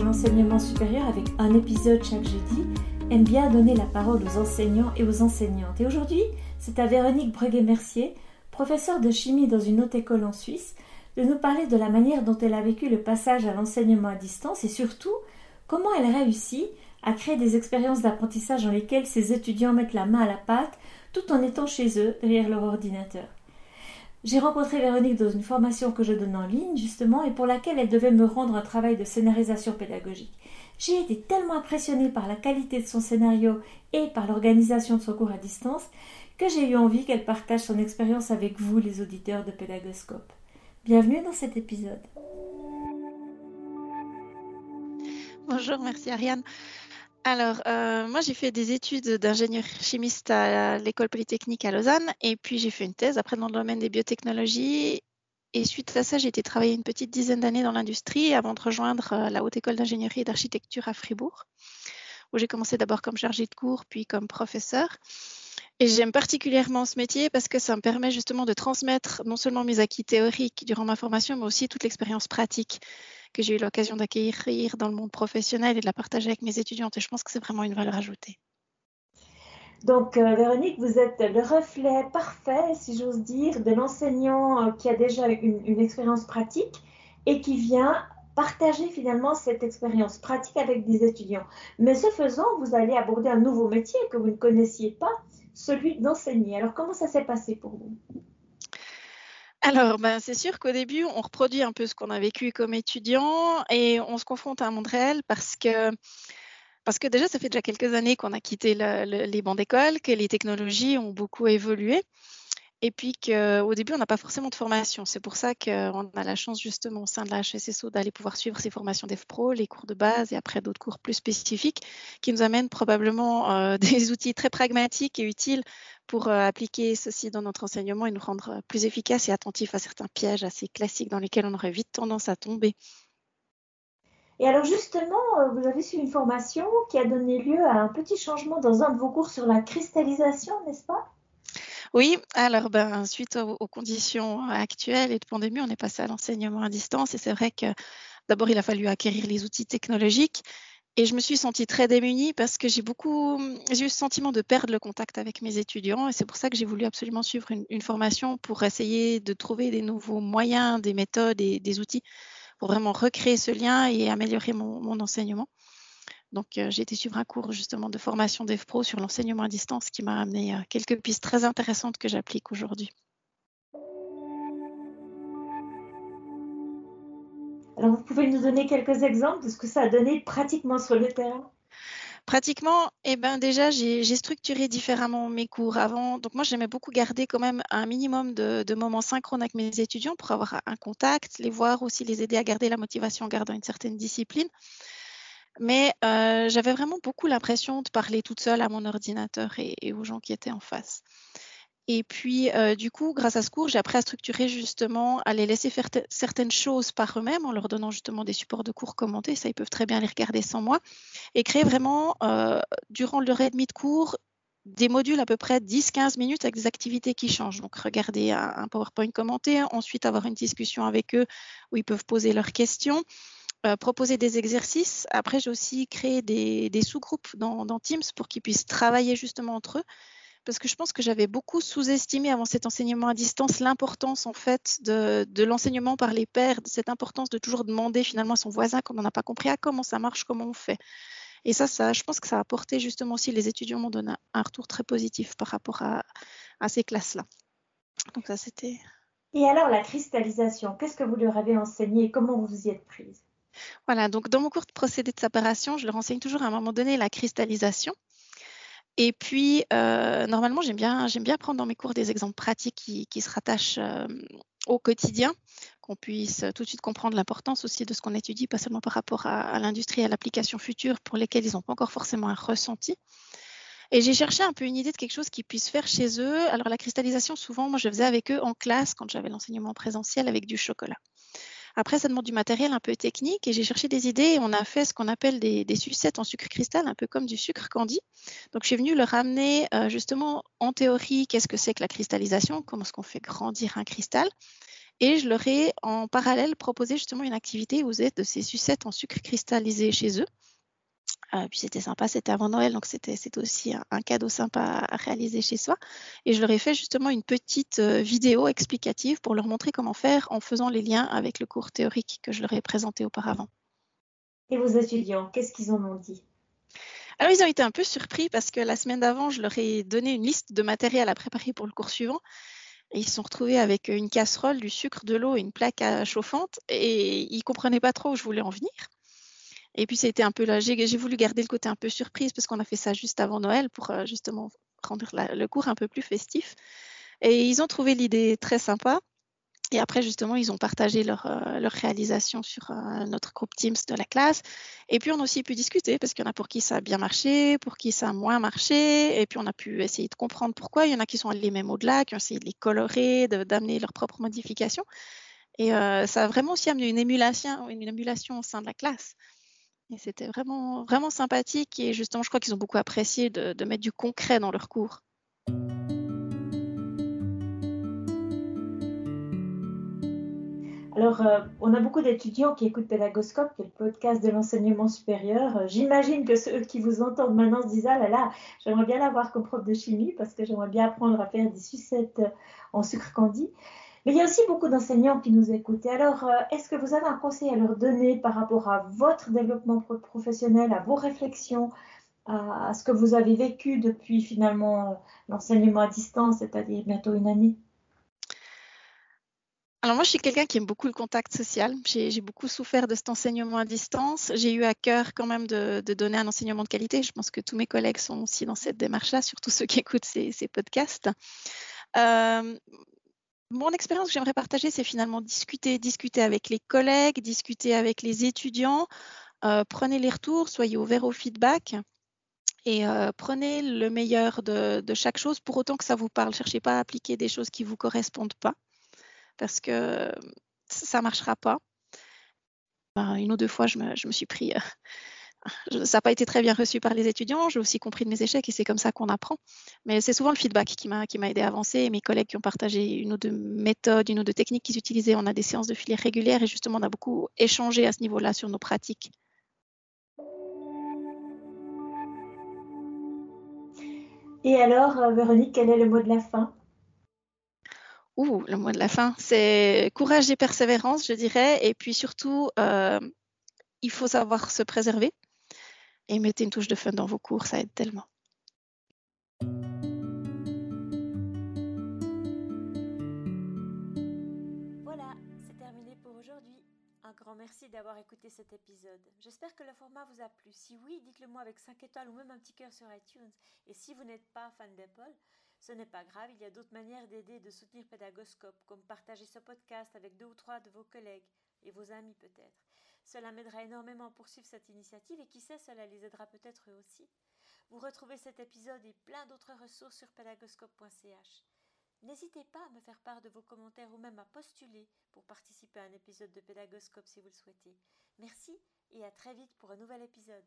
l'enseignement supérieur avec un épisode chaque jeudi aime bien donner la parole aux enseignants et aux enseignantes. Et aujourd'hui, c'est à Véronique Breguet-Mercier, professeure de chimie dans une haute école en Suisse, de nous parler de la manière dont elle a vécu le passage à l'enseignement à distance et surtout comment elle réussit à créer des expériences d'apprentissage dans lesquelles ses étudiants mettent la main à la pâte tout en étant chez eux derrière leur ordinateur. J'ai rencontré Véronique dans une formation que je donne en ligne, justement, et pour laquelle elle devait me rendre un travail de scénarisation pédagogique. J'ai été tellement impressionnée par la qualité de son scénario et par l'organisation de son cours à distance que j'ai eu envie qu'elle partage son expérience avec vous, les auditeurs de Pédagoscope. Bienvenue dans cet épisode. Bonjour, merci Ariane. Alors, euh, moi, j'ai fait des études d'ingénieur chimiste à l'école polytechnique à Lausanne et puis j'ai fait une thèse après dans le domaine des biotechnologies. Et suite à ça, j'ai été travailler une petite dizaine d'années dans l'industrie avant de rejoindre euh, la Haute École d'ingénierie et d'architecture à Fribourg, où j'ai commencé d'abord comme chargée de cours, puis comme professeur. Et j'aime particulièrement ce métier parce que ça me permet justement de transmettre non seulement mes acquis théoriques durant ma formation, mais aussi toute l'expérience pratique que j'ai eu l'occasion d'acquérir dans le monde professionnel et de la partager avec mes étudiantes. Et je pense que c'est vraiment une valeur ajoutée. Donc, euh, Véronique, vous êtes le reflet parfait, si j'ose dire, de l'enseignant euh, qui a déjà une expérience pratique et qui vient partager finalement cette expérience pratique avec des étudiants. Mais ce faisant, vous allez aborder un nouveau métier que vous ne connaissiez pas, celui d'enseigner. Alors, comment ça s'est passé pour vous? Alors, ben, c'est sûr qu'au début, on reproduit un peu ce qu'on a vécu comme étudiant et on se confronte à un monde réel parce que, parce que déjà, ça fait déjà quelques années qu'on a quitté les bancs d'école, que les technologies ont beaucoup évolué et puis qu'au début, on n'a pas forcément de formation. C'est pour ça qu'on a la chance justement au sein de la HSSO d'aller pouvoir suivre ces formations d'EFPRO, les cours de base et après d'autres cours plus spécifiques qui nous amènent probablement euh, des outils très pragmatiques et utiles pour euh, appliquer ceci dans notre enseignement et nous rendre plus efficaces et attentifs à certains pièges assez classiques dans lesquels on aurait vite tendance à tomber. Et alors justement, euh, vous avez suivi une formation qui a donné lieu à un petit changement dans un de vos cours sur la cristallisation, n'est-ce pas? Oui, alors ben, suite aux, conditions actuelles et de pandémie, on est passé à l'enseignement à distance et c'est vrai que d'abord il a fallu acquérir les outils technologiques et je me suis sentie très démunie parce que j'ai beaucoup, j'ai eu ce sentiment de perdre le contact avec mes étudiants et c'est pour ça que j'ai voulu absolument suivre une, formation pour essayer de trouver des nouveaux moyens, des méthodes et des outils pour vraiment recréer ce lien et améliorer mon, enseignement. Donc, euh, j'ai été suivre un cours justement de formation d'EFPRO sur l'enseignement à distance qui m'a amené euh, quelques pistes très intéressantes que j'applique aujourd'hui. Alors, vous pouvez nous donner quelques exemples de ce que ça a donné pratiquement sur le terrain? Pratiquement, eh ben déjà, j'ai structuré différemment mes cours avant. Donc moi, j'aimais beaucoup garder quand même un minimum de, moments synchrones avec mes étudiants pour avoir un contact, les voir aussi, les aider à garder la motivation en gardant une certaine discipline. Mais euh, j'avais vraiment beaucoup l'impression de parler toute seule à mon ordinateur et aux gens qui étaient en face. Et puis, euh, du coup, grâce à ce cours, j'ai appris à structurer justement, à les laisser faire certaines choses par eux-mêmes en leur donnant justement des supports de cours commentés. Ça, ils peuvent très bien les regarder sans moi. Et créer vraiment, euh, durant l'heure et demie de cours, des modules à peu près 10-15 minutes avec des activités qui changent. Donc, regarder un, PowerPoint commenté, ensuite avoir une discussion avec eux où ils peuvent poser leurs questions. Euh, proposer des exercices. Après, j'ai aussi créé des, sous-groupes dans, Teams pour qu'ils puissent travailler justement entre eux parce que je pense que j'avais beaucoup sous-estimé avant cet enseignement à distance l'importance en fait de, l'enseignement par les pairs, cette importance de toujours demander finalement à son voisin quand on n'a pas compris à comment ça marche, comment on fait. Et ça, ça, je pense que ça a apporté justement aussi, les étudiants m'ont donné un retour très positif par rapport à, ces classes-là. Donc ça, c'était... Et alors, la cristallisation, qu'est-ce que vous leur avez enseigné et comment vous vous y êtes prise Voilà, donc dans mon cours de procédé de séparation, je leur enseigne toujours à un moment donné la cristallisation. Et puis, euh, normalement, j'aime bien, prendre dans mes cours des exemples pratiques qui, se rattachent euh, au quotidien, qu'on puisse tout de suite comprendre l'importance aussi de ce qu'on étudie, pas seulement par rapport à, l'industrie et à l'application future pour lesquelles ils n'ont pas encore forcément un ressenti. Et j'ai cherché un peu une idée de quelque chose qu'ils puissent faire chez eux. Alors la cristallisation, souvent, moi je faisais avec eux en classe quand j'avais l'enseignement présentiel avec du chocolat. Après, ça demande du matériel un peu technique et j'ai cherché des idées et on a fait ce qu'on appelle des, sucettes en sucre cristal, un peu comme du sucre candy. Donc, je suis venue leur amener euh, justement en théorie qu'est-ce que c'est que la cristallisation, comment est-ce qu'on fait grandir un cristal. Et je leur ai en parallèle proposé justement une activité où vous êtes de ces sucettes en sucre cristallisé chez eux. Euh, puis c'était sympa, c'était avant Noël, donc c'était aussi un, cadeau sympa à réaliser chez soi. Et je leur ai fait justement une petite euh, vidéo explicative pour leur montrer comment faire en faisant les liens avec le cours théorique que je leur ai présenté auparavant. Et vos étudiants, qu'est-ce qu'ils en ont dit? Alors, ils ont été un peu surpris parce que la semaine d'avant, je leur ai donné une liste de matériel à préparer pour le cours suivant. Et ils se sont retrouvés avec une casserole, du sucre, de l'eau et une plaque chauffante. Et ils comprenaient pas trop où je voulais en venir. Et puis, c'était un peu là. J'ai voulu garder le côté un peu surprise parce qu'on a fait ça juste avant Noël pour euh, justement rendre le cours un peu plus festif. Et ils ont trouvé l'idée très sympa. Et après, justement, ils ont partagé leur, euh, réalisation sur euh, notre groupe Teams de la classe. Et puis, on a aussi pu discuter parce qu'il y en a pour qui ça a bien marché, pour qui ça a moins marché. Et puis, on a pu essayer de comprendre pourquoi. Il y en a qui sont allés même au-delà, qui ont essayé de les colorer, d'amener leurs propres modifications. Et ça a vraiment aussi amené une émulation au sein de la classe. C'était vraiment, vraiment sympathique. Et justement, je crois qu'ils ont beaucoup apprécié de, mettre du concret dans leur cours. Alors, euh, on a beaucoup d'étudiants qui écoutent Pédagoscope, qui est le podcast de l'enseignement supérieur. Euh, j'imagine que ceux qui vous entendent maintenant se disent Ah là là, j'aimerais bien l'avoir comme prof de chimie parce que j'aimerais bien apprendre à faire des sucettes euh, en sucre candi. Mais il y a aussi beaucoup d'enseignants qui nous écoutent. alors, est-ce que vous avez un conseil à leur donner par rapport à votre développement professionnel, à vos réflexions, à ce que vous avez vécu depuis finalement l'enseignement à distance, c'est-à-dire bientôt une année? Alors moi, je suis quelqu'un qui aime beaucoup le contact social. J'ai beaucoup souffert de cet enseignement à distance. J'ai eu à cœur quand même de, donner un enseignement de qualité. Je pense que tous mes collègues sont aussi dans cette démarche-là, surtout ceux qui écoutent ces, podcasts. Euh, mon expérience que j'aimerais partager, c'est finalement discuter, discuter avec les collègues, discuter avec les étudiants. Euh, prenez les retours, soyez ouverts au feedback et euh, prenez le meilleur de, chaque chose pour autant que ça vous parle. Cherchez pas à appliquer des choses qui vous correspondent pas parce que ça ne marchera pas. Ben, une ou deux fois, je me, je me suis pris. Euh, ça n'a pas été très bien reçu par les étudiants. J'ai aussi compris de mes échecs et c'est comme ça qu'on apprend. Mais c'est souvent le feedback qui m'a aidé à avancer. Et mes collègues qui ont partagé une ou deux méthodes, une ou deux techniques qu'ils utilisaient. On a des séances de filière régulières et justement, on a beaucoup échangé à ce niveau-là sur nos pratiques. Et alors, euh, Véronique, quel est le mot de la fin? Ouh, le mot de la fin, c'est courage et persévérance, je dirais. Et puis surtout, euh, il faut savoir se préserver et mettez une touche de fun dans vos cours, ça aide tellement. Voilà, c'est terminé pour aujourd'hui. Un grand merci d'avoir écouté cet épisode. J'espère que le format vous a plu. Si oui, dites-le moi avec 5 étoiles ou même un petit cœur sur iTunes. Et si vous n'êtes pas fan d'Apple, ce n'est pas grave, il y a d'autres manières d'aider et de soutenir Pédagoscope, comme partager ce podcast avec deux ou trois de vos collègues et vos amis peut-être. Cela m'aidera énormément à poursuivre cette initiative et qui sait, cela les aidera peut-être eux aussi. Vous retrouvez cet épisode et plein d'autres ressources sur pédagoscope.ch. N'hésitez pas à me faire part de vos commentaires ou même à postuler pour participer à un épisode de Pédagoscope si vous le souhaitez. Merci et à très vite pour un nouvel épisode.